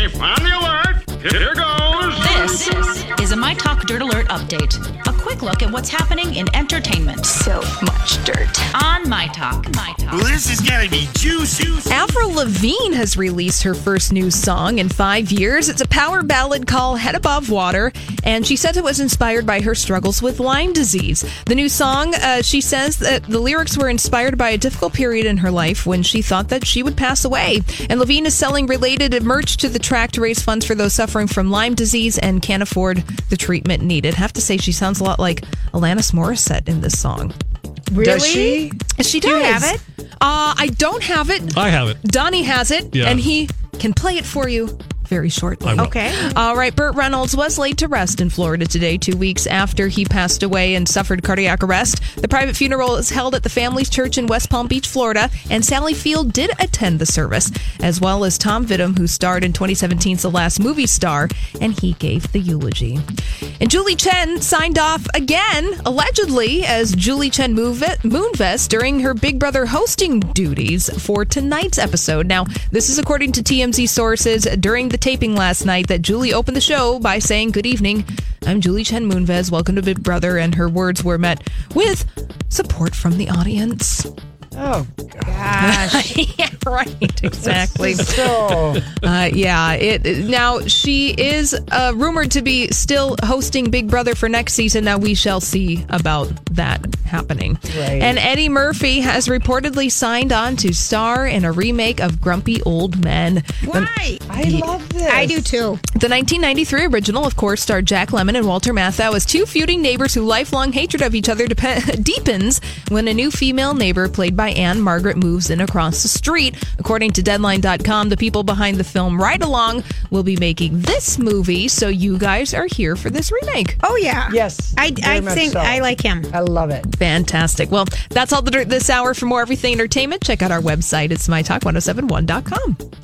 Right, on the alert. Here goes. This update. A quick look at what's happening in entertainment. So much dirt. On My Talk. My Talk. Well, this is gonna be juicy. Avril Lavigne has released her first new song in five years. It's a power ballad called Head Above Water, and she says it was inspired by her struggles with Lyme disease. The new song, uh, she says that the lyrics were inspired by a difficult period in her life when she thought that she would pass away. And Lavigne is selling related merch to the track to raise funds for those suffering from Lyme disease and can't afford the treatment needed. Have to say, she sounds a lot like Alanis Morissette in this song. Really? Does she? She Do you does. have it? Uh, I don't have it. I have it. Donnie has it, Yeah. and he can play it for you very shortly. Okay. All right, Burt Reynolds was laid to rest in Florida today, two weeks after he passed away and suffered cardiac arrest. The private funeral is held at the family's church in West Palm Beach, Florida, and Sally Field did attend the service, as well as Tom Vidham, who starred in 2017's The Last Movie Star, and he gave the eulogy. And Julie Chen signed off again, allegedly, as Julie Chen Moonve- Moonves during her Big Brother hosting duties for tonight's episode. Now, this is according to TMZ sources during the taping last night that Julie opened the show by saying, Good evening, I'm Julie Chen Moonves. Welcome to Big Brother. And her words were met with support from the audience. Oh, Gosh. yeah, right. Exactly. so Uh, yeah. It now she is uh, rumored to be still hosting Big Brother for next season. Now we shall see about that happening. Right. And Eddie Murphy has reportedly signed on to star in a remake of Grumpy Old Men. Why? I love this. I do too. The 1993 original, of course, starred Jack Lemmon and Walter Matthau as two feuding neighbors whose lifelong hatred of each other dep- deepens when a new female neighbor, played by Ann-Margret, moves in across the street. According to Deadline.com, the people behind the film Ride Along will be making this movie, so you guys are here for this remake. Oh yeah. Yes, I, I think so. I like him. I love it. Fantastic. Well, that's all the dirt this hour. For more everything entertainment, check out our website. It's mytalk1071.com.